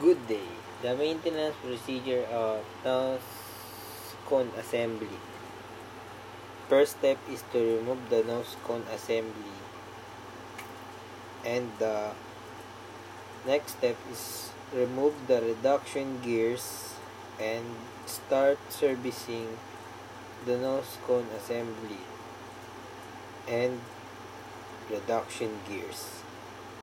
Good day. The maintenance procedure uh, of nose cone assembly. First step is to remove the nose cone assembly. And the next step is remove the reduction gears and start servicing the nose cone assembly and reduction gears.